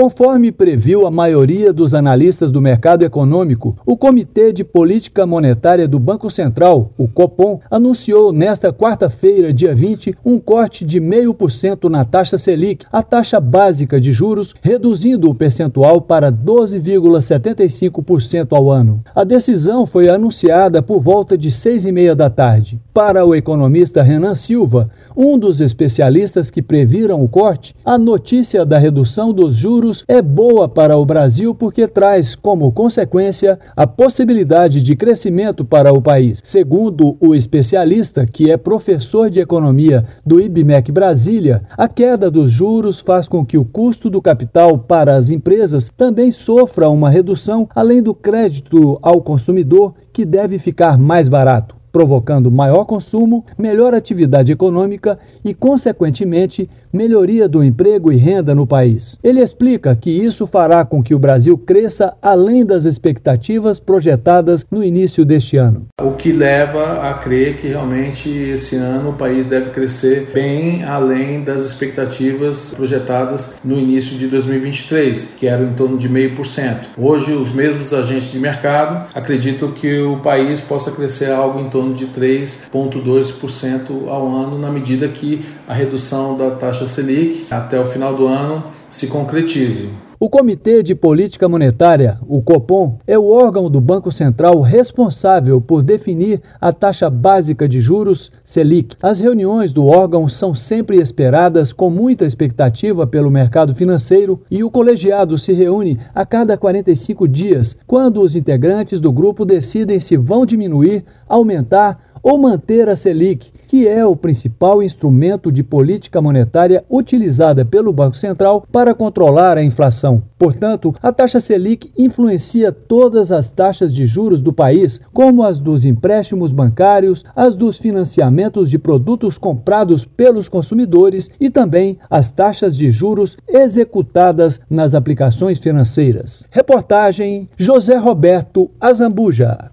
Conforme previu a maioria dos analistas do mercado econômico, o Comitê de Política Monetária do Banco Central, o Copom, anunciou nesta quarta-feira, dia 20, um corte de 0,5% na taxa Selic, a taxa básica de juros, reduzindo o percentual para 12,75% ao ano. A decisão foi anunciada por volta de seis e meia da tarde. Para o economista Renan Silva, um dos especialistas que previram o corte, a notícia da redução dos juros é boa para o Brasil porque traz como consequência a possibilidade de crescimento para o país. Segundo o especialista, que é professor de economia do IBMEC Brasília, a queda dos juros faz com que o custo do capital para as empresas também sofra uma redução, além do crédito ao consumidor, que deve ficar mais barato provocando maior consumo, melhor atividade econômica e, consequentemente, melhoria do emprego e renda no país. Ele explica que isso fará com que o Brasil cresça além das expectativas projetadas no início deste ano. O que leva a crer que realmente esse ano o país deve crescer bem além das expectativas projetadas no início de 2023, que eram em torno de 0,5%. Hoje, os mesmos agentes de mercado acreditam que o país possa crescer algo em torno de 3,2% ao ano, na medida que a redução da taxa Selic até o final do ano se concretize. O Comitê de Política Monetária, o Copom, é o órgão do Banco Central responsável por definir a taxa básica de juros Selic. As reuniões do órgão são sempre esperadas com muita expectativa pelo mercado financeiro e o colegiado se reúne a cada 45 dias, quando os integrantes do grupo decidem se vão diminuir, aumentar ou manter a Selic, que é o principal instrumento de política monetária utilizada pelo Banco Central para controlar a inflação. Portanto, a taxa Selic influencia todas as taxas de juros do país, como as dos empréstimos bancários, as dos financiamentos de produtos comprados pelos consumidores e também as taxas de juros executadas nas aplicações financeiras. Reportagem José Roberto Azambuja.